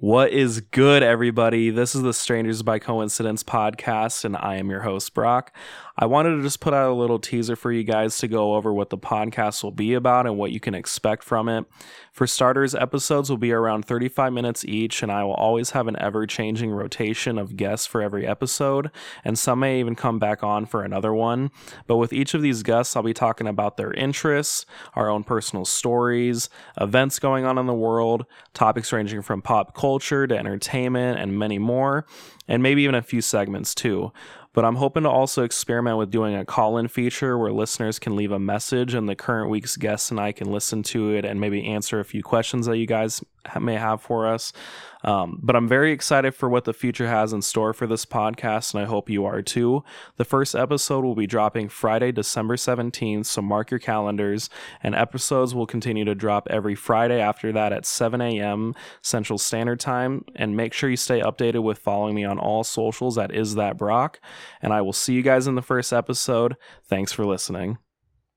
What is good, everybody? This is the Strangers by Coincidence podcast, and I am your host, Brock. I wanted to just put out a little teaser for you guys to go over what the podcast will be about and what you can expect from it. For starters, episodes will be around 35 minutes each, and I will always have an ever changing rotation of guests for every episode, and some may even come back on for another one. But with each of these guests, I'll be talking about their interests, our own personal stories, events going on in the world, topics ranging from pop culture to entertainment, and many more, and maybe even a few segments too. But I'm hoping to also experiment with doing a call in feature where listeners can leave a message and the current week's guests and I can listen to it and maybe answer a few questions that you guys may have for us. Um, but I'm very excited for what the future has in store for this podcast, and I hope you are too. The first episode will be dropping Friday, December 17th, so mark your calendars, and episodes will continue to drop every Friday after that at 7 a.m. Central Standard Time. And make sure you stay updated with following me on all socials at Is That Brock. And I will see you guys in the first episode. Thanks for listening.